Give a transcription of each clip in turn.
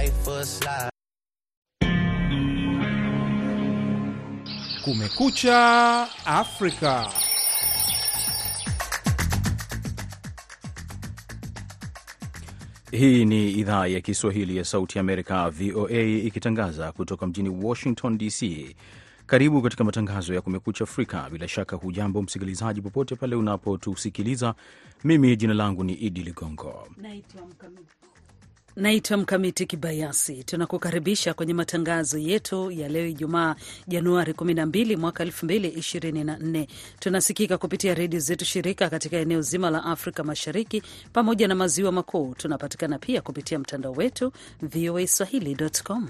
life a slide. Kumekucha Afrika. Hii ni idhaa ya Kiswahili ya Sauti ya Amerika, VOA, ikitangaza kutoka mjini Washington DC. Karibu katika matangazo ya Kumekucha Afrika. Bila shaka, hujambo msikilizaji, popote pale unapotusikiliza. Mimi jina langu ni Idi Ligongo Naitwa Mkamiti Kibayasi. Tunakukaribisha kwenye matangazo yetu ya leo Ijumaa, Januari 12 mwaka 2024. Tunasikika kupitia redio zetu shirika katika eneo zima la Afrika Mashariki pamoja na maziwa makuu. Tunapatikana pia kupitia mtandao wetu voa swahili.com.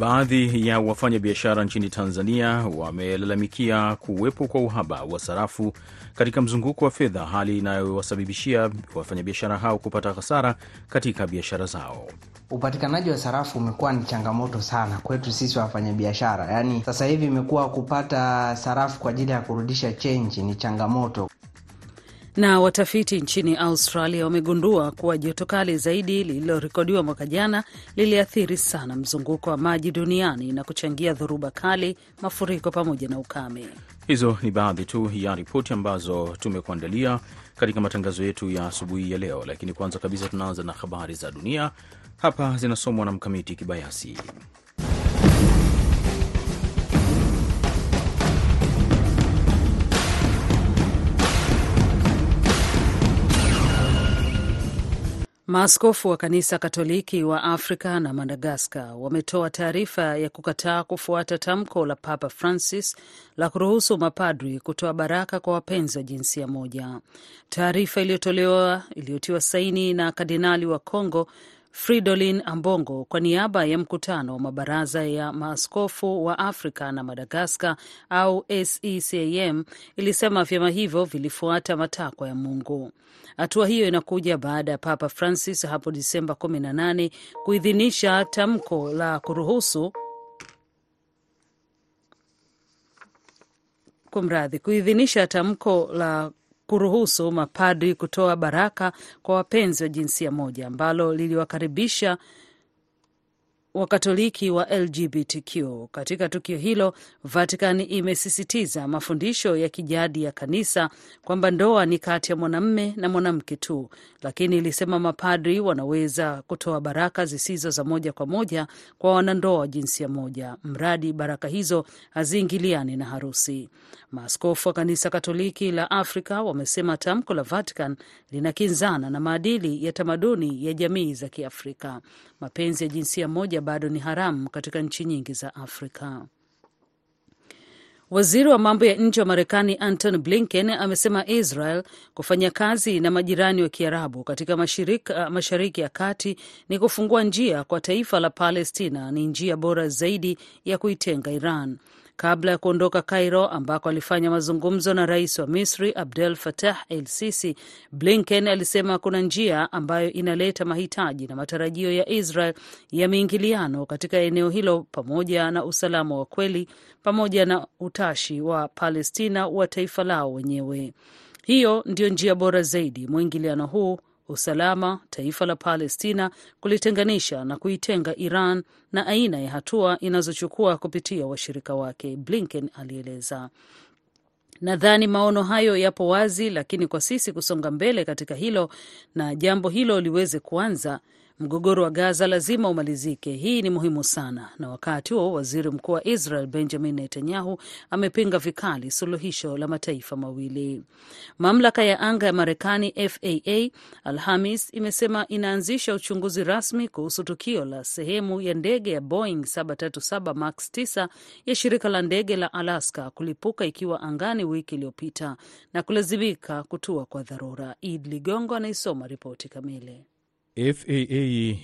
Baadhi ya wafanyabiashara nchini Tanzania wamelalamikia kuwepo kwa uhaba wa sarafu katika mzunguko wa fedha, hali inayowasababishia wafanyabiashara hao kupata hasara katika biashara zao. Upatikanaji wa sarafu umekuwa ni changamoto sana kwetu sisi wafanyabiashara. Yaani sasa hivi imekuwa kupata sarafu kwa ajili ya kurudisha chenji ni changamoto. Na watafiti nchini Australia wamegundua kuwa joto kali zaidi lililorekodiwa mwaka jana liliathiri sana mzunguko wa maji duniani na kuchangia dhoruba kali, mafuriko pamoja na ukame. Hizo ni baadhi tu ya ripoti ambazo tumekuandalia katika matangazo yetu ya asubuhi ya leo, lakini kwanza kabisa tunaanza na habari za dunia. Hapa zinasomwa na Mkamiti Kibayasi. Maaskofu wa kanisa Katoliki wa Afrika na Madagaskar wametoa taarifa ya kukataa kufuata tamko la Papa Francis la kuruhusu mapadri kutoa baraka kwa wapenzi wa jinsia moja. Taarifa iliyotolewa iliyotiwa saini na kardinali wa Congo Fridolin Ambongo kwa niaba ya mkutano wa mabaraza ya maaskofu wa Afrika na Madagaskar au SECAM ilisema vyama hivyo vilifuata matakwa ya Mungu. Hatua hiyo inakuja baada ya Papa Francis hapo Disemba 18 kuidhinisha tamko la kuruhusu kumradhi, kuidhinisha tamko la kuruhusu mapadri kutoa baraka kwa wapenzi wa jinsia moja ambalo liliwakaribisha Wakatoliki wa LGBTQ. Katika tukio hilo, Vatican imesisitiza mafundisho ya kijadi ya kanisa kwamba ndoa ni kati ya mwanamme na mwanamke tu, lakini ilisema mapadri wanaweza kutoa baraka zisizo za moja kwa moja kwa wanandoa wa jinsia moja, mradi baraka hizo haziingiliani na harusi. Maaskofu wa kanisa Katoliki la Afrika wamesema tamko la Vatican linakinzana na maadili ya tamaduni ya jamii za Kiafrika. Mapenzi ya jinsia moja bado ni haramu katika nchi nyingi za Afrika. Waziri wa mambo ya nje wa Marekani Anton Blinken amesema Israel kufanya kazi na majirani wa Kiarabu katika mashirika, Mashariki ya Kati ni kufungua njia kwa taifa la Palestina, ni njia bora zaidi ya kuitenga Iran. Kabla ya kuondoka Cairo ambako alifanya mazungumzo na rais wa Misri Abdel Fattah El Sisi, Blinken alisema kuna njia ambayo inaleta mahitaji na matarajio ya Israel ya miingiliano katika eneo hilo pamoja na usalama wa kweli pamoja na utashi wa Palestina wa taifa lao wenyewe. Hiyo ndiyo njia bora zaidi. Mwingiliano huu usalama taifa la Palestina, kulitenganisha na kuitenga Iran na aina ya hatua inazochukua kupitia washirika wake, Blinken alieleza. Nadhani maono hayo yapo wazi, lakini kwa sisi kusonga mbele katika hilo na jambo hilo liweze kuanza Mgogoro wa Gaza lazima umalizike. Hii ni muhimu sana. Na wakati huo waziri mkuu wa Israel Benjamin Netanyahu amepinga vikali suluhisho la mataifa mawili. Mamlaka ya anga ya Marekani FAA Alhamis imesema inaanzisha uchunguzi rasmi kuhusu tukio la sehemu ya ndege ya Boeing 737 Max 9 ya shirika la ndege la Alaska kulipuka ikiwa angani wiki iliyopita na kulazimika kutua kwa dharura. Id Ligongo anaisoma ripoti kamili. FAA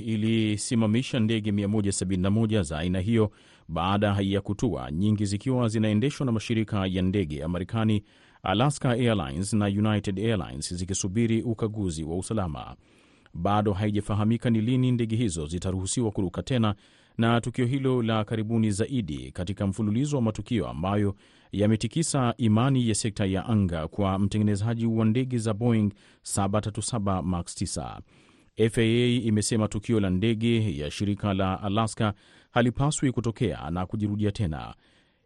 ilisimamisha ndege 171 za aina hiyo baada ya kutua, nyingi zikiwa zinaendeshwa na mashirika ya ndege ya Marekani, Alaska Airlines na United Airlines, zikisubiri ukaguzi wa usalama. Bado haijafahamika ni lini ndege hizo zitaruhusiwa kuruka tena, na tukio hilo la karibuni zaidi katika mfululizo wa matukio ambayo yametikisa imani ya sekta ya anga kwa mtengenezaji wa ndege za Boeing 737 Max 9. FAA imesema tukio la ndege ya shirika la Alaska halipaswi kutokea na kujirudia tena.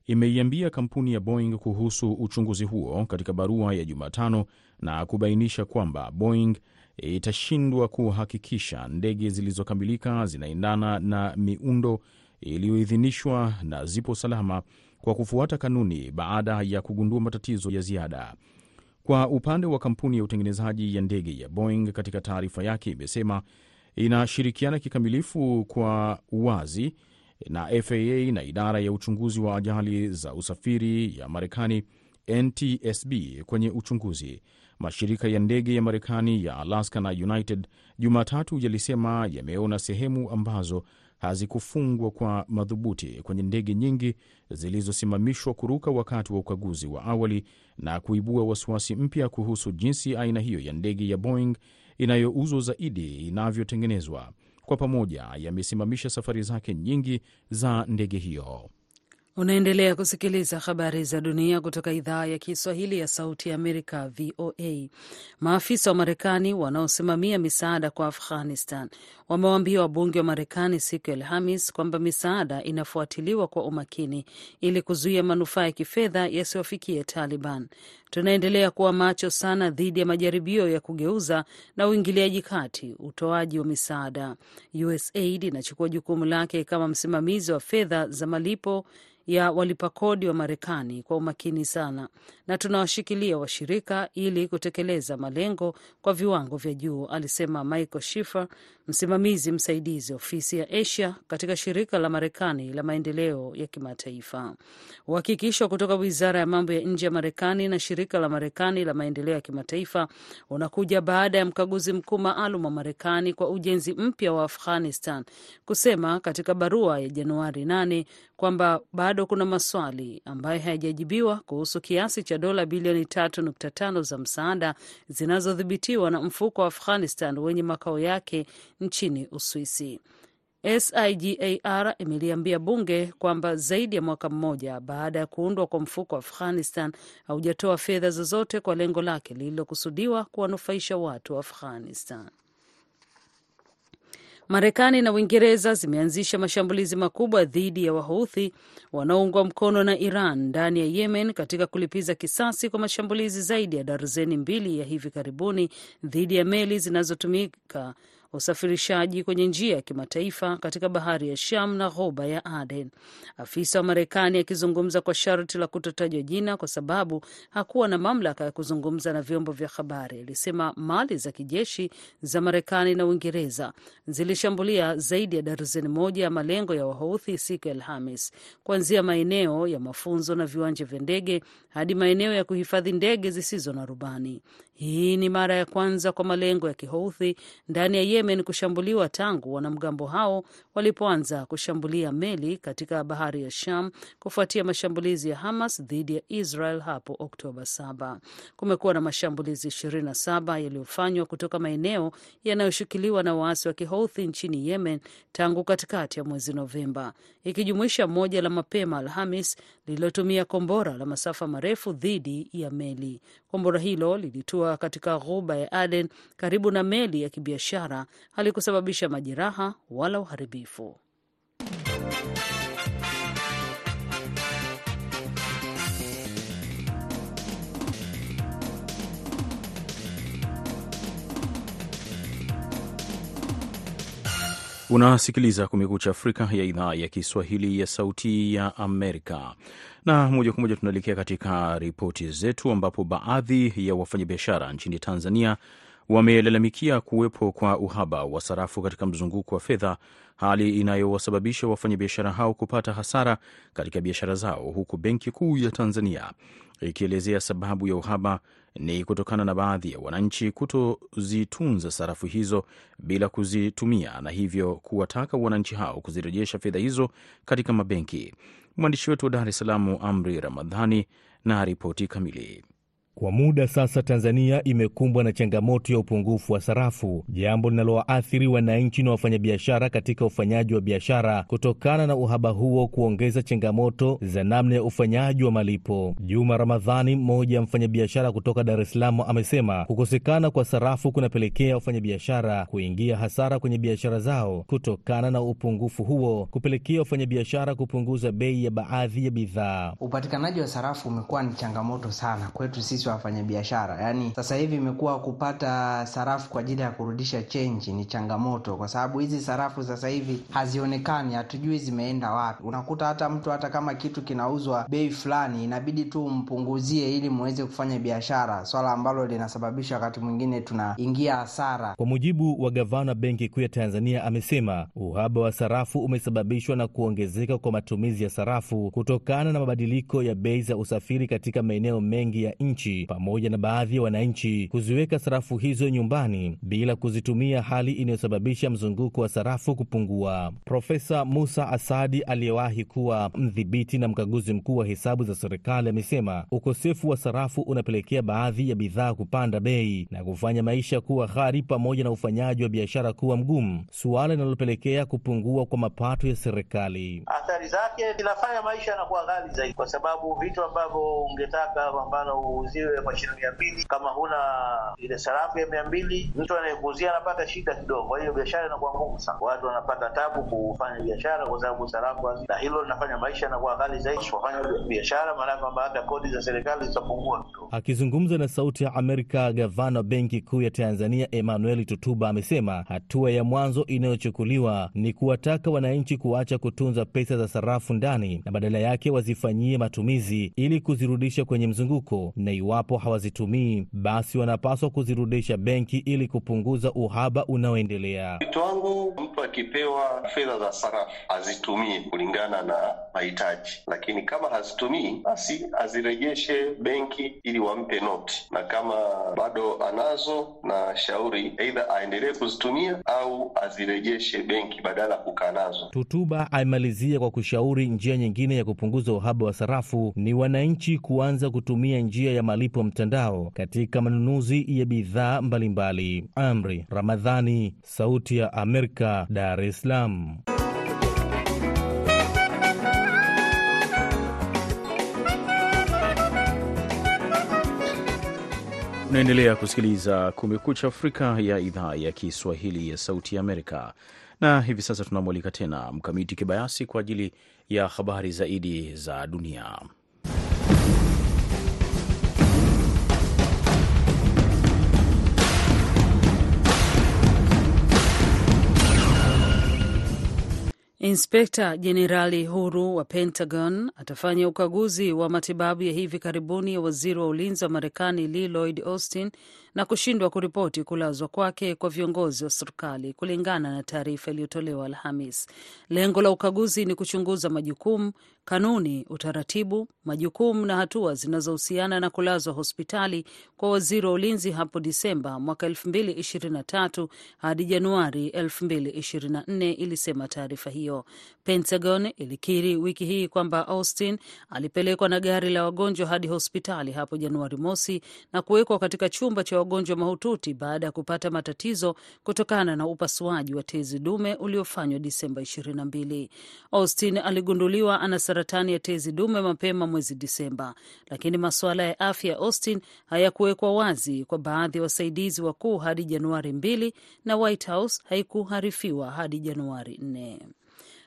Imeiambia kampuni ya Boeing kuhusu uchunguzi huo katika barua ya Jumatano na kubainisha kwamba Boeing itashindwa kuhakikisha ndege zilizokamilika zinaendana na miundo iliyoidhinishwa na zipo salama kwa kufuata kanuni baada ya kugundua matatizo ya ziada. Kwa upande wa kampuni ya utengenezaji ya ndege ya Boeing, katika taarifa yake imesema inashirikiana kikamilifu kwa uwazi na FAA na idara ya uchunguzi wa ajali za usafiri ya Marekani NTSB kwenye uchunguzi. Mashirika ya ndege ya Marekani ya Alaska na United Jumatatu yalisema yameona sehemu ambazo hazikufungwa kwa madhubuti kwenye ndege nyingi zilizosimamishwa kuruka wakati wa ukaguzi wa awali na kuibua wasiwasi mpya kuhusu jinsi aina hiyo ya ndege ya Boeing inayouzwa zaidi inavyotengenezwa. Kwa pamoja yamesimamisha safari zake nyingi za ndege hiyo. Unaendelea kusikiliza habari za dunia kutoka idhaa ya Kiswahili ya Sauti ya Amerika, VOA. Maafisa wa Marekani wanaosimamia misaada kwa Afghanistan wamewaambia wabunge wa Marekani siku ya Alhamis kwamba misaada inafuatiliwa kwa umakini ili kuzuia manufaa ya kifedha yasiyofikia Taliban. Tunaendelea kuwa macho sana dhidi ya majaribio ya kugeuza na uingiliaji kati utoaji wa misaada. USAID inachukua jukumu lake kama msimamizi wa fedha za malipo ya walipa kodi wa Marekani kwa umakini sana, na tunawashikilia washirika ili kutekeleza malengo kwa viwango vya juu, alisema Michael Schiffer, msimamizi msaidizi ofisi ya Asia katika shirika la Marekani la maendeleo ya kimataifa. Uhakikisho kutoka wizara ya mambo ya nje ya Marekani na shirika la Marekani la maendeleo ya kimataifa unakuja baada ya mkaguzi mkuu maalum wa Marekani kwa ujenzi mpya wa Afghanistan kusema katika barua ya Januari 8 kwamba bado kuna maswali ambayo hayajajibiwa kuhusu kiasi cha dola bilioni 3.5 za msaada zinazodhibitiwa na mfuko wa Afghanistan wenye makao yake nchini Uswisi. SIGAR imeliambia bunge kwamba zaidi ya mwaka mmoja baada ya kuundwa kwa mfuko wa Afghanistan haujatoa fedha zozote kwa lengo lake lililokusudiwa kuwanufaisha watu wa Afghanistan. Marekani na Uingereza zimeanzisha mashambulizi makubwa dhidi ya Wahouthi wanaoungwa mkono na Iran ndani ya Yemen katika kulipiza kisasi kwa mashambulizi zaidi ya darzeni mbili ya hivi karibuni dhidi ya meli zinazotumika usafirishaji kwenye njia ya kimataifa katika bahari ya Sham na ghuba ya Aden. Afisa wa Marekani akizungumza kwa sharti la kutotajwa jina kwa sababu hakuwa na mamlaka ya kuzungumza na vyombo vya habari, alisema mali za kijeshi za Marekani na Uingereza zilishambulia zaidi ya darzeni moja ya malengo ya Wahouthi siku ya Alhamis, kuanzia maeneo ya mafunzo na viwanja vya ndege hadi maeneo ya kuhifadhi ndege zisizo na rubani. Hii ni mara ya kwanza kwa malengo ya Kihouthi ndani ya Yemen kushambuliwa tangu wanamgambo hao walipoanza kushambulia meli katika bahari ya Sham kufuatia mashambulizi ya Hamas dhidi ya Israel hapo Oktoba 7. Kumekuwa na mashambulizi 27 yaliyofanywa kutoka maeneo yanayoshikiliwa na waasi wa Kihouthi nchini Yemen tangu katikati ya mwezi Novemba, ikijumuisha moja la mapema Alhamis lililotumia kombora la masafa marefu dhidi ya meli. Kombora hilo lilitua katika ghuba ya Aden karibu na meli ya kibiashara, halikusababisha majeraha wala uharibifu. Unasikiliza Kumekucha Afrika ya idhaa ya Kiswahili ya Sauti ya Amerika, na moja kwa moja tunaelekea katika ripoti zetu, ambapo baadhi ya wafanyabiashara nchini Tanzania wamelalamikia kuwepo kwa uhaba wa sarafu katika mzunguko wa fedha, hali inayowasababisha wafanyabiashara hao kupata hasara katika biashara zao, huku Benki Kuu ya Tanzania ikielezea sababu ya uhaba ni kutokana na baadhi ya wananchi kutozitunza sarafu hizo bila kuzitumia, na hivyo kuwataka wananchi hao kuzirejesha fedha hizo katika mabenki. Mwandishi wetu wa Dar es Salaam, Amri Ramadhani, na ripoti kamili. Kwa muda sasa, Tanzania imekumbwa na changamoto ya upungufu wa sarafu, jambo linalowaathiri wananchi na wafanyabiashara katika ufanyaji wa biashara, kutokana na uhaba huo kuongeza changamoto za namna ya ufanyaji wa malipo. Juma Ramadhani, mmoja ya mfanyabiashara kutoka Dar es Salaam, amesema kukosekana kwa sarafu kunapelekea wafanyabiashara kuingia hasara kwenye biashara zao. Kutokana na upungufu huo, kupelekea wafanyabiashara kupunguza bei ya baadhi ya bidhaa. Upatikanaji wa sarafu umekuwa ni changamoto sana kwetu sisi wafanyabiashara. Yaani sasa hivi imekuwa kupata sarafu kwa ajili ya kurudisha chenji ni changamoto, kwa sababu hizi sarafu sasa hivi hazionekani, hatujui zimeenda wapi. Unakuta hata mtu hata kama kitu kinauzwa bei fulani, inabidi tu umpunguzie ili muweze kufanya biashara, swala ambalo linasababisha wakati mwingine tunaingia hasara. Kwa mujibu wa gavana Benki Kuu ya Tanzania, amesema uhaba wa sarafu umesababishwa na kuongezeka kwa matumizi ya sarafu kutokana na mabadiliko ya bei za usafiri katika maeneo mengi ya nchi, pamoja na baadhi ya wananchi kuziweka sarafu hizo nyumbani bila kuzitumia, hali inayosababisha mzunguko wa sarafu kupungua. Profesa Musa Asadi aliyewahi kuwa mdhibiti na mkaguzi mkuu wa hesabu za serikali amesema ukosefu wa sarafu unapelekea baadhi ya bidhaa kupanda bei na kufanya maisha kuwa ghali pamoja na ufanyaji wa biashara kuwa mgumu, suala linalopelekea kupungua kwa mapato ya serikali. Athari zake zinafanya maisha yanakuwa ghali zaidi, kwa sababu vitu ambavyo ungetaka kwa mfano uuziwe kwa shilingi mia mbili, kama huna ile sarafu ya mia mbili, mtu anayekuuzia anapata shida kidogo. Kwa hiyo biashara inakuwa ngumu sana, watu wanapata tabu kufanya biashara kwa sababu sarafu, na hilo linafanya maisha yanakuwa ghali zaidi. kufanya biashara maana kwamba hata kodi za serikali zitapungua kidogo. Akizungumza na Sauti ya Amerika, gavana Benki Kuu ya Tanzania Emmanuel Tutuba amesema hatua ya mwanzo inayochukuliwa ni kuwataka wananchi kuacha kutunza pesa za sarafu ndani na badala yake wazifanyie matumizi ili kuzirudisha kwenye mzunguko, na iwapo hawazitumii basi wanapaswa kuzirudisha benki ili kupunguza uhaba unaoendelea. Wito wangu, mtu akipewa fedha za sarafu azitumie kulingana na mahitaji, lakini kama hazitumii basi azirejeshe benki ili wampe noti, na kama bado anazo na shauri aidha aendelee kuzitumia au azirejeshe benki badala ya kukaa nazo. Tutuba aimalizia kwa kushauri njia nyingine ya kupunguza uhaba wa sarafu ni wananchi kuanza kutumia njia ya malipo mtandao katika manunuzi ya bidhaa mbalimbali. Amri Ramadhani, Sauti ya Amerika, Dar es Salaam. Unaendelea kusikiliza Kumekucha Afrika ya idhaa ya Kiswahili ya Sauti ya Amerika, na hivi sasa tunamwalika tena Mkamiti Kibayasi kwa ajili ya habari zaidi za dunia. Inspekta Jenerali huru wa Pentagon atafanya ukaguzi wa matibabu ya hivi karibuni ya waziri wa ulinzi wa Marekani Lloyd Austin na kushindwa kuripoti kulazwa kwake kwa viongozi wa serikali, kulingana na taarifa iliyotolewa Alhamis. Lengo la ukaguzi ni kuchunguza majukumu, kanuni, utaratibu, majukumu na hatua zinazohusiana na kulazwa hospitali kwa waziri wa ulinzi hapo Disemba mwaka 2023 hadi Januari 2024, ilisema taarifa hiyo. Pentagon ilikiri wiki hii kwamba Austin alipelekwa na gari la wagonjwa hadi hospitali hapo Januari mosi na kuwekwa katika chumba cha wagonjwa mahututi baada ya kupata matatizo kutokana na upasuaji wa tezi dume uliofanywa Disemba 22. Austin aligunduliwa ana saratani ya tezi dume mapema mwezi Disemba, lakini masuala ya afya ya Austin hayakuwekwa wazi kwa baadhi ya wasaidizi wakuu hadi Januari 2 na White House haikuharifiwa hadi Januari 4.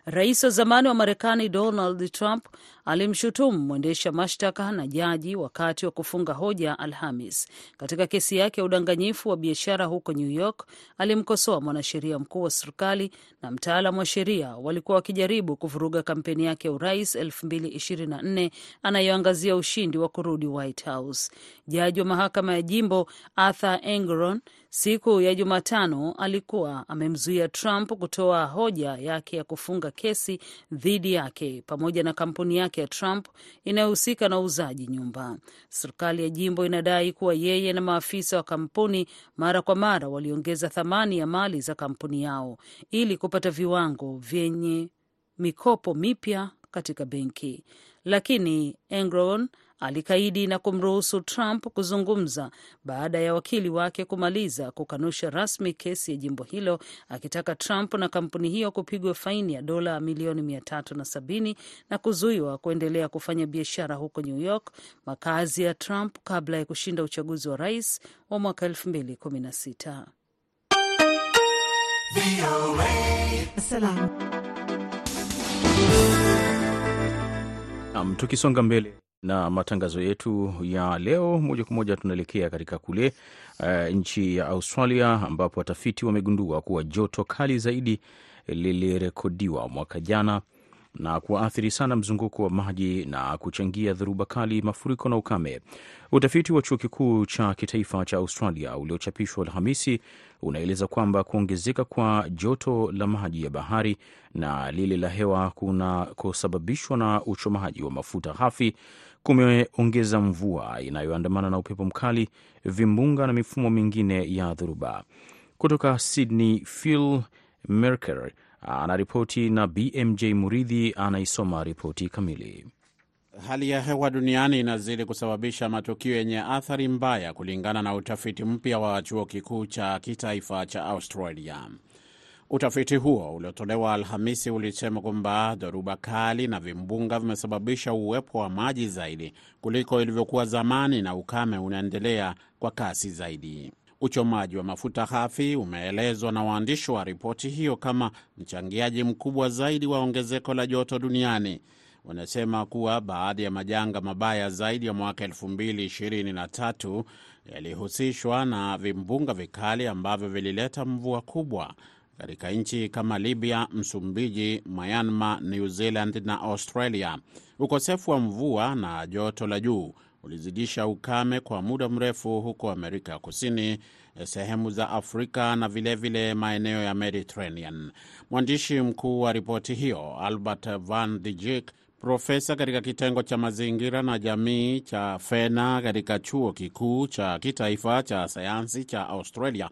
Rais wa zamani wa Marekani Donald Trump alimshutumu mwendesha mashtaka na jaji wakati wa kufunga hoja Alhamis katika kesi yake ya udanganyifu wa biashara huko New York. Alimkosoa mwanasheria mkuu wa serikali na mtaalam wa sheria walikuwa wakijaribu kuvuruga kampeni yake ya urais 2024 anayoangazia ushindi wa kurudi White House. Jaji wa mahakama ya jimbo Arthur Engoron siku ya Jumatano alikuwa amemzuia Trump kutoa hoja yake ya kufunga kesi dhidi yake pamoja na kampuni yake ya Trump inayohusika na uuzaji nyumba. Serikali ya jimbo inadai kuwa yeye na maafisa wa kampuni mara kwa mara waliongeza thamani ya mali za kampuni yao ili kupata viwango vyenye mikopo mipya katika benki, lakini Engoron alikaidi na kumruhusu Trump kuzungumza baada ya wakili wake kumaliza kukanusha rasmi kesi ya jimbo hilo, akitaka Trump na kampuni hiyo kupigwa faini ya dola milioni mia tatu na sabini na kuzuiwa kuendelea kufanya biashara huko New York, makazi ya Trump kabla ya kushinda uchaguzi wa rais wa mwaka 2016. Um, tukisonga mbele na matangazo yetu ya leo, moja kwa moja tunaelekea katika kule uh, nchi ya Australia ambapo watafiti wamegundua kuwa joto kali zaidi lilirekodiwa mwaka jana na kuwaathiri sana mzunguko wa maji na kuchangia dhoruba kali, mafuriko na ukame. Utafiti wa chuo kikuu cha kitaifa cha Australia uliochapishwa Alhamisi unaeleza kwamba kuongezeka kwa joto la maji ya bahari na lile la hewa kunakosababishwa na uchomaji wa mafuta ghafi kumeongeza mvua inayoandamana na upepo mkali, vimbunga na mifumo mingine ya dhoruba. Kutoka Sydney, Phil Merker anaripoti na BMJ Muridhi anaisoma ripoti kamili. Hali ya hewa duniani inazidi kusababisha matukio yenye athari mbaya kulingana na utafiti mpya wa chuo kikuu cha kitaifa cha Australia. Utafiti huo uliotolewa Alhamisi ulisema kwamba dhoruba kali na vimbunga vimesababisha uwepo wa maji zaidi kuliko ilivyokuwa zamani na ukame unaendelea kwa kasi zaidi. Uchomaji wa mafuta ghafi umeelezwa na waandishi wa ripoti hiyo kama mchangiaji mkubwa zaidi wa ongezeko la joto duniani. Wanasema kuwa baadhi ya majanga mabaya zaidi ya mwaka 2023 yalihusishwa na vimbunga vikali ambavyo vilileta mvua kubwa katika nchi kama Libya, Msumbiji, Myanmar, New Zealand na Australia. Ukosefu wa mvua na joto la juu ulizidisha ukame kwa muda mrefu huko Amerika ya Kusini, sehemu za Afrika na vilevile maeneo ya Mediterranean. Mwandishi mkuu wa ripoti hiyo Albert Van Dijk, profesa katika kitengo cha mazingira na jamii cha Fena katika chuo kikuu cha kitaifa cha sayansi cha Australia,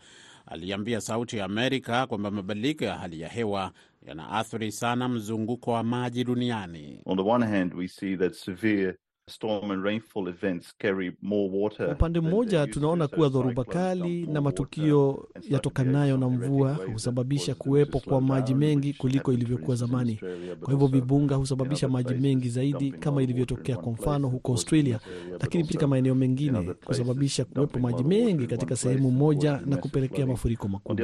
aliambia Sauti ya Amerika kwamba mabadiliko ya hali ya hewa yanaathiri sana mzunguko wa maji duniani. On the one hand, we see that severe storm and rainfall events carry more water. Upande mmoja tunaona kuwa dhoruba kali na matukio yatokanayo na mvua husababisha kuwepo kwa maji mengi kuliko ilivyokuwa zamani. Kwa hivyo vibunga husababisha maji mengi zaidi kama ilivyotokea kwa mfano huko Australia, lakini katika maeneo mengine kusababisha kuwepo maji mengi katika sehemu moja na kupelekea mafuriko makubwa.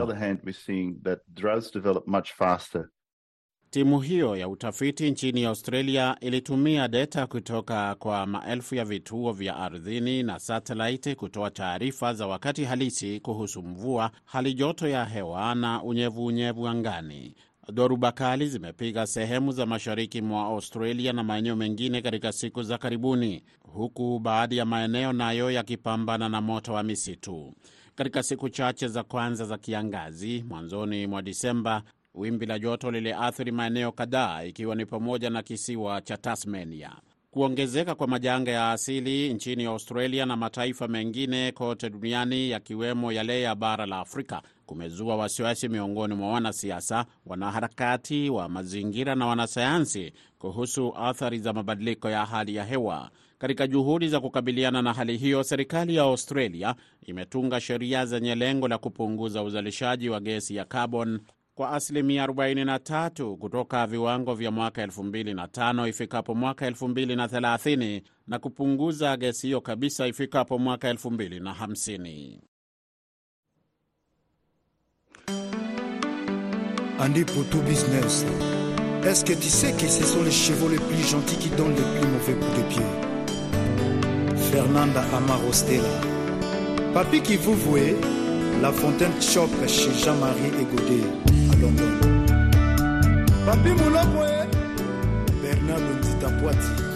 Timu hiyo ya utafiti nchini Australia ilitumia data kutoka kwa maelfu ya vituo vya ardhini na satelaiti kutoa taarifa za wakati halisi kuhusu mvua, hali joto ya hewa na unyevuunyevu angani. Dhoruba kali zimepiga sehemu za mashariki mwa Australia na maeneo mengine katika siku za karibuni, huku baadhi ya maeneo nayo yakipambana na moto wa misitu. Katika siku chache za kwanza za kiangazi mwanzoni mwa Disemba, wimbi la joto liliathiri maeneo kadhaa ikiwa ni pamoja na kisiwa cha Tasmania. Kuongezeka kwa majanga ya asili nchini Australia na mataifa mengine kote duniani yakiwemo yale ya bara la Afrika kumezua wasiwasi miongoni mwa wanasiasa, wanaharakati wa mazingira na wanasayansi kuhusu athari za mabadiliko ya hali ya hewa. Katika juhudi za kukabiliana na hali hiyo, serikali ya Australia imetunga sheria zenye lengo la kupunguza uzalishaji wa gesi ya carbon kwa asilimia 43 kutoka viwango vya mwaka 2005 ifikapo mwaka 2030 na kupunguza gesi hiyo kabisa ifikapo mwaka 2050. Andipo tout business. Est-ce que tu sais que ce sont les chevaux les plus gentils qui donnent les plus mauvais coups de pied Fernanda Amarostela. Papi qui vous vouez, la fontaine chope chez Jean-Marie Egodé à london papi moloko e bernard ondita poati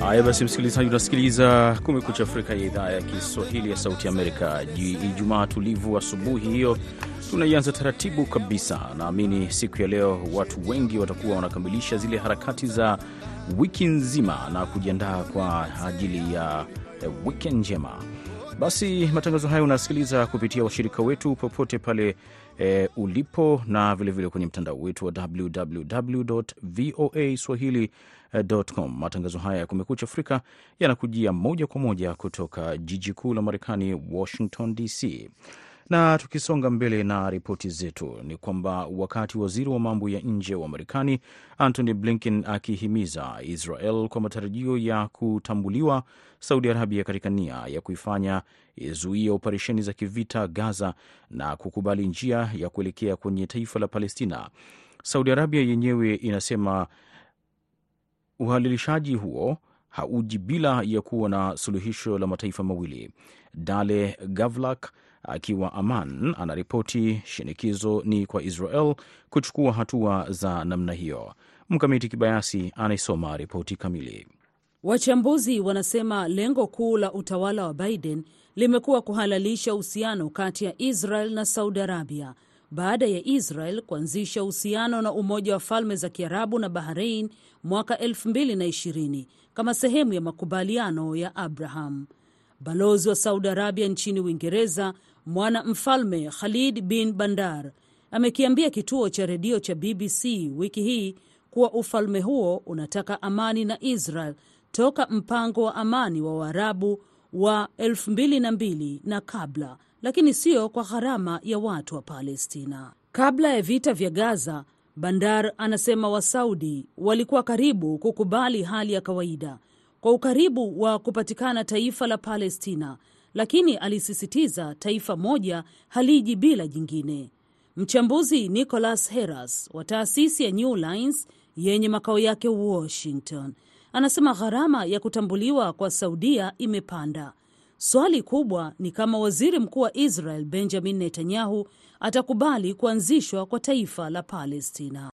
Haya basi, msikilizaji, unasikiliza Kumekucha Afrika ya idhaa ya Kiswahili ya Sauti Amerika. Ijumaa tulivu asubuhi hiyo tunaianza taratibu kabisa. Naamini siku ya leo watu wengi watakuwa wanakamilisha zile harakati za wiki nzima na kujiandaa kwa ajili ya eh, njema. Basi matangazo hayo unasikiliza kupitia washirika wetu popote pale e, ulipo na vilevile vile kwenye mtandao wetu wa www voa swahili.com. Matangazo haya ya Kumekucha Afrika yanakujia moja kwa moja kutoka jiji kuu la Marekani, Washington DC. Na tukisonga mbele na ripoti zetu ni kwamba wakati waziri wa mambo ya nje wa Marekani Antony Blinken akihimiza Israel kwa matarajio ya kutambuliwa Saudi Arabia katika nia ya kuifanya izuia operesheni za kivita Gaza na kukubali njia ya kuelekea kwenye taifa la Palestina, Saudi Arabia yenyewe inasema uhalilishaji huo hauji bila ya kuwa na suluhisho la mataifa mawili. Dale Gavlak akiwa Aman anaripoti shinikizo ni kwa Israel kuchukua hatua za namna hiyo. Mkamiti Kibayasi anaisoma ripoti kamili. Wachambuzi wanasema lengo kuu la utawala wa Biden limekuwa kuhalalisha uhusiano kati ya Israel na Saudi Arabia baada ya Israel kuanzisha uhusiano na Umoja wa Falme za Kiarabu na Bahrain mwaka 2020 kama sehemu ya makubaliano ya Abraham. Balozi wa Saudi Arabia nchini Uingereza, mwana mfalme Khalid bin Bandar, amekiambia kituo cha redio cha BBC wiki hii kuwa ufalme huo unataka amani na Israel toka mpango wa amani wa Waarabu wa 2002 na kabla, lakini sio kwa gharama ya watu wa Palestina. Kabla ya vita vya Gaza, Bandar anasema Wasaudi walikuwa karibu kukubali hali ya kawaida kwa ukaribu wa kupatikana taifa la Palestina, lakini alisisitiza taifa moja haliji bila jingine. Mchambuzi Nicholas Heras wa taasisi ya New Lines yenye makao yake Washington anasema gharama ya kutambuliwa kwa Saudia imepanda. Swali kubwa ni kama waziri mkuu wa Israel Benjamin Netanyahu atakubali kuanzishwa kwa taifa la Palestina.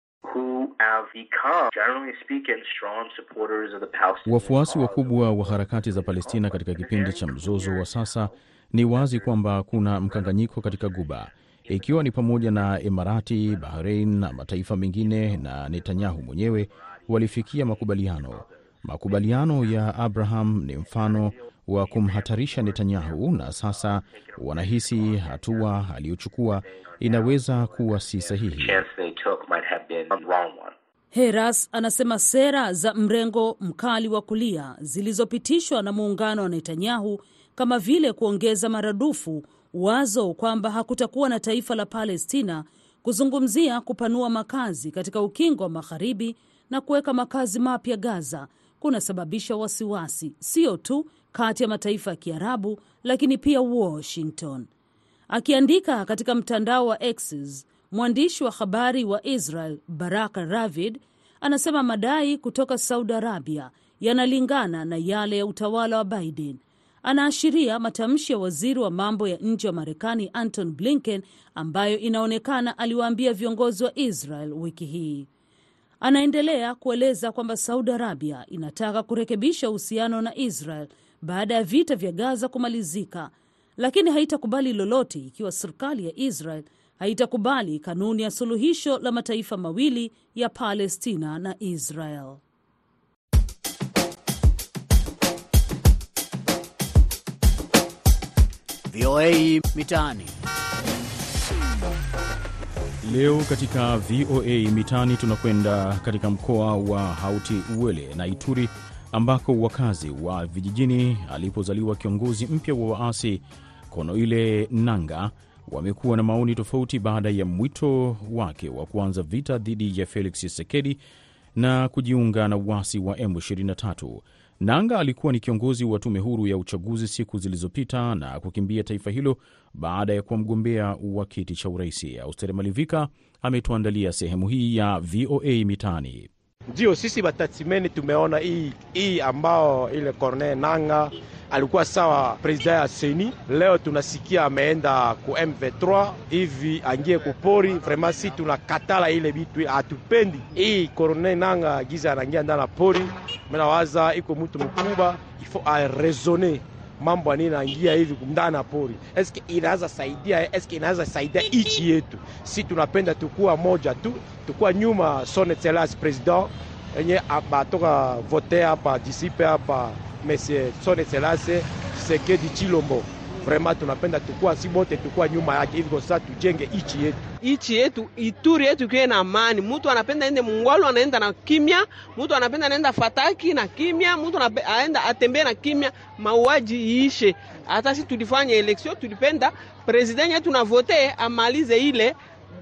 Wafuasi wakubwa wa harakati za Palestina katika kipindi cha mzozo wa sasa, ni wazi kwamba kuna mkanganyiko katika Guba, ikiwa ni pamoja na Emarati, Bahrain na mataifa mengine, na Netanyahu mwenyewe walifikia makubaliano. Makubaliano ya Abraham ni mfano wa kumhatarisha Netanyahu, na sasa wanahisi hatua aliyochukua inaweza kuwa si sahihi. Heras anasema sera za mrengo mkali wa kulia zilizopitishwa na muungano wa Netanyahu kama vile kuongeza maradufu wazo kwamba hakutakuwa na taifa la Palestina, kuzungumzia kupanua makazi katika ukingo wa magharibi na kuweka makazi mapya Gaza kunasababisha wasiwasi sio tu kati ya mataifa ya Kiarabu lakini pia Washington. Akiandika katika mtandao wa X's, mwandishi wa habari wa Israel Baraka Ravid anasema madai kutoka Saudi Arabia yanalingana na yale ya utawala wa Biden. Anaashiria matamshi ya waziri wa mambo ya nje wa Marekani Anton Blinken ambayo inaonekana aliwaambia viongozi wa Israel wiki hii. Anaendelea kueleza kwamba Saudi Arabia inataka kurekebisha uhusiano na Israel baada ya vita vya Gaza kumalizika, lakini haitakubali lolote ikiwa serikali ya Israel haitakubali kanuni ya suluhisho la mataifa mawili ya Palestina na Israel. VOA Mitaani. Leo katika VOA Mitaani tunakwenda katika mkoa wa Hauti Uele na Ituri ambako wakazi wa vijijini alipozaliwa kiongozi mpya wa waasi Konoile Nanga wamekuwa na maoni tofauti baada ya mwito wake wa kuanza vita dhidi ya Felix Tshisekedi na kujiunga na uasi wa M23. Nanga alikuwa ni kiongozi wa tume huru ya uchaguzi siku zilizopita na kukimbia taifa hilo baada ya kuwa mgombea wa kiti cha uraisi. Austeri Malivika ametuandalia sehemu hii ya VOA Mitaani. Ndio sisi batatimeni tumeona hii hii ambao ile Corneille Nanga alikuwa sawa president ya seni, leo tunasikia ameenda ku M23 hivi angie kupori. Vraiment si tunakatala ile bitu, hatupendi hii Corneille Nanga giza anangia ndana pori. Minawaza iko mtu mkubwa, ifo aresone mambo anaingia naingia hivi ndani ya pori, eske inaweza saidia, eske inaweza saidia nchi yetu? Si tunapenda tukua moja tu, tukua nyuma son excellence president enye batoka vote hapa disipe hapa Monsieur son excellence Tshisekedi Chilombo. Vraiment tunapenda tukuwa si bote tukua nyuma yake hivi, kwa sasa tujenge ichi yetu ichi yetu Ituri yetu kiwe na amani. Mtu anapenda ende Mungwalu anaenda na kimya, mtu anapenda anaenda Fataki na kimya, mtu anaenda atembee na kimya, mauaji iishe. Hata si tulifanya election, tulipenda president yetu na vote amalize ile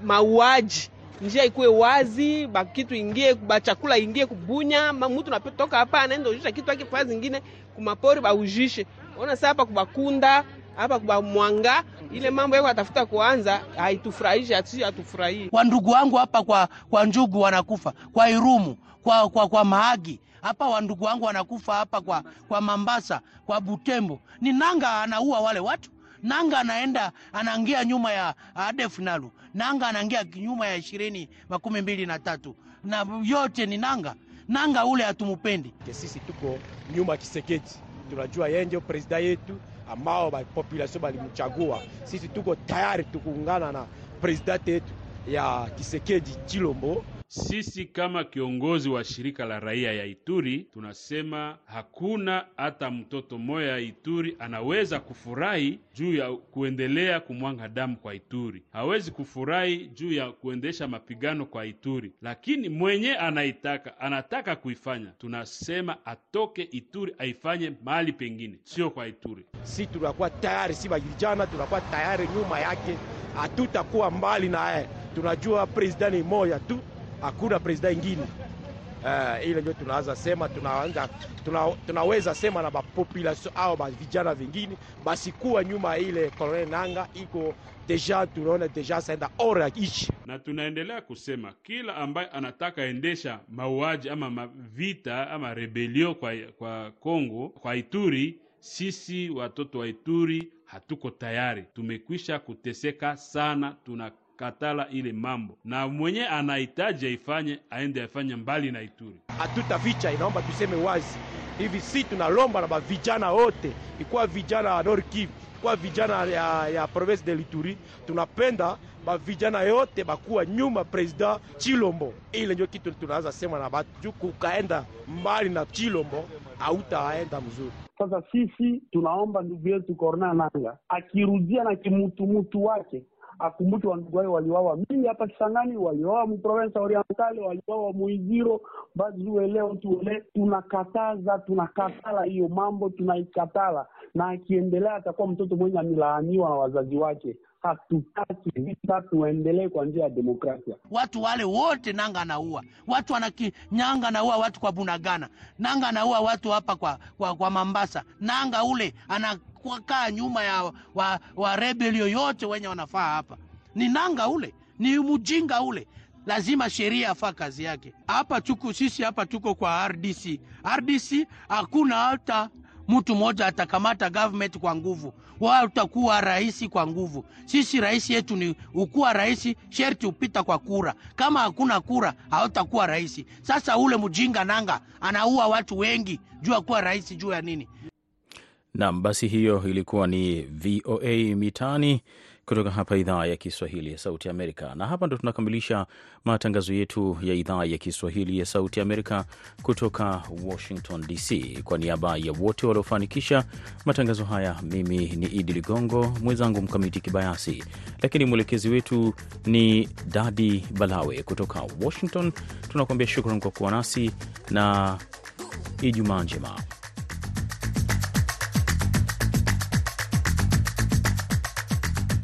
mauaji njia ikuwe wazi, bakitu ingie, bachakula ingie kubunya. Mtu natoka hapa anaenda ujisha kitu yake fazi zingine kumapori baujishe. Ona sasa hapa kubakunda hapa kwa mwanga ile mambo yako atafuta kuanza, haitufurahishi ati hatufurahii. Kwa ndugu wangu hapa kwa, kwa njugu wanakufa kwa Irumu kwa, kwa, kwa Mahagi hapa wandugu wangu wanakufa hapa kwa, kwa Mambasa kwa Butembo. Ni nanga anaua wale watu. Nanga anaenda anaangia nyuma ya ADF Nalu, Nanga anaangia nyuma ya ishirini makumi mbili na tatu. Na yote ni Nanga. Nanga ule hatumupendi. Sisi, tuko nyuma Kisekedi, tunajua yeye ndio presida yetu ambao population balimchagua. Sisi tuko tayari tukuungana na presidenti yetu ya Kisekedi Chilombo. Sisi kama kiongozi wa shirika la raia ya Ituri tunasema hakuna hata mtoto moya ya Ituri anaweza kufurahi juu ya kuendelea kumwanga damu kwa Ituri, hawezi kufurahi juu ya kuendesha mapigano kwa Ituri, lakini mwenye anaitaka anataka kuifanya, tunasema atoke Ituri aifanye mahali pengine, sio kwa Ituri. Si tunakuwa tayari, si vijana tunakuwa tayari nyuma yake, hatutakuwa mbali naye. Tunajua presidenti moya tu hakuna presida ingine. Uh, ile ndio tunaanza sema, tunaanza tuna, tunaweza sema na bapopulation au bavijana vingine basi kuwa nyuma ile Colonel Nanga iko deja, tunaona deja saenda ora ichi, na tunaendelea kusema kila ambaye anataka endesha mauaji ama mavita ama rebelio kwa, kwa Kongo kwa Ituri, sisi watoto wa Ituri hatuko tayari, tumekwisha kuteseka sana, tuna katala ile mambo na mwenye anahitaji aifanye aende afanye mbali na Ituri. Hatutaficha, inaomba tuseme wazi hivi, si tunalomba na bavijana wote, ikuwa vijana wa Nord Kivu, ikuwa vijana ya, ya province de Lituri, tunapenda bavijana yote bakuwa nyuma president Chilombo. Ile ndio kitu tunaanza sema na batu, kukaenda mbali na Chilombo hautaenda mzuri. Sasa sisi tunaomba ndugu yetu Corneille Nangaa akirudia na kimutumutu wake akumbuke wandugu wake waliwawa mingi hapa Kisangani, waliwawa mprovensa Orientale, waliwawa Muiziro. Basi uwe leo tuele, tunakataza tunakatala hiyo mambo, tunaikatala na akiendelea atakuwa mtoto mwenye amelaaniwa na wazazi wake. Hatutaki vita, tuendelee kwa njia ya demokrasia. Watu wale wote Nanga naua watu, anaki Nyanga anaua watu kwa Bunagana, Nanga naua watu hapa kwa, kwa, kwa Mambasa. Nanga ule anakaa nyuma ya wa, wa rebel yoyote wenye wanafaa hapa. Ni Nanga ule, ni mjinga ule lazima sheria afaa kazi yake. Hapa tuko sisi, hapa tuko kwa RDC. RDC hakuna hata mtu mmoja atakamata government kwa nguvu, wao utakuwa rais kwa nguvu. Sisi rais yetu ni ukuwa rais, sherti upita kwa kura. Kama hakuna kura, hautakuwa rais. Sasa ule mjinga Nanga anaua watu wengi juu ya kuwa rais, juu ya nini? Naam, basi hiyo ilikuwa ni VOA Mitaani kutoka hapa idhaa ya Kiswahili ya Sauti Amerika. Na hapa ndo tunakamilisha matangazo yetu ya idhaa ya Kiswahili ya Sauti Amerika kutoka Washington DC. Kwa niaba ya wote waliofanikisha matangazo haya, mimi ni Idi Ligongo, mwenzangu Mkamiti Kibayasi, lakini mwelekezi wetu ni Dadi Balawe kutoka Washington. Tunakuambia shukran kwa kuwa nasi na Ijumaa njema.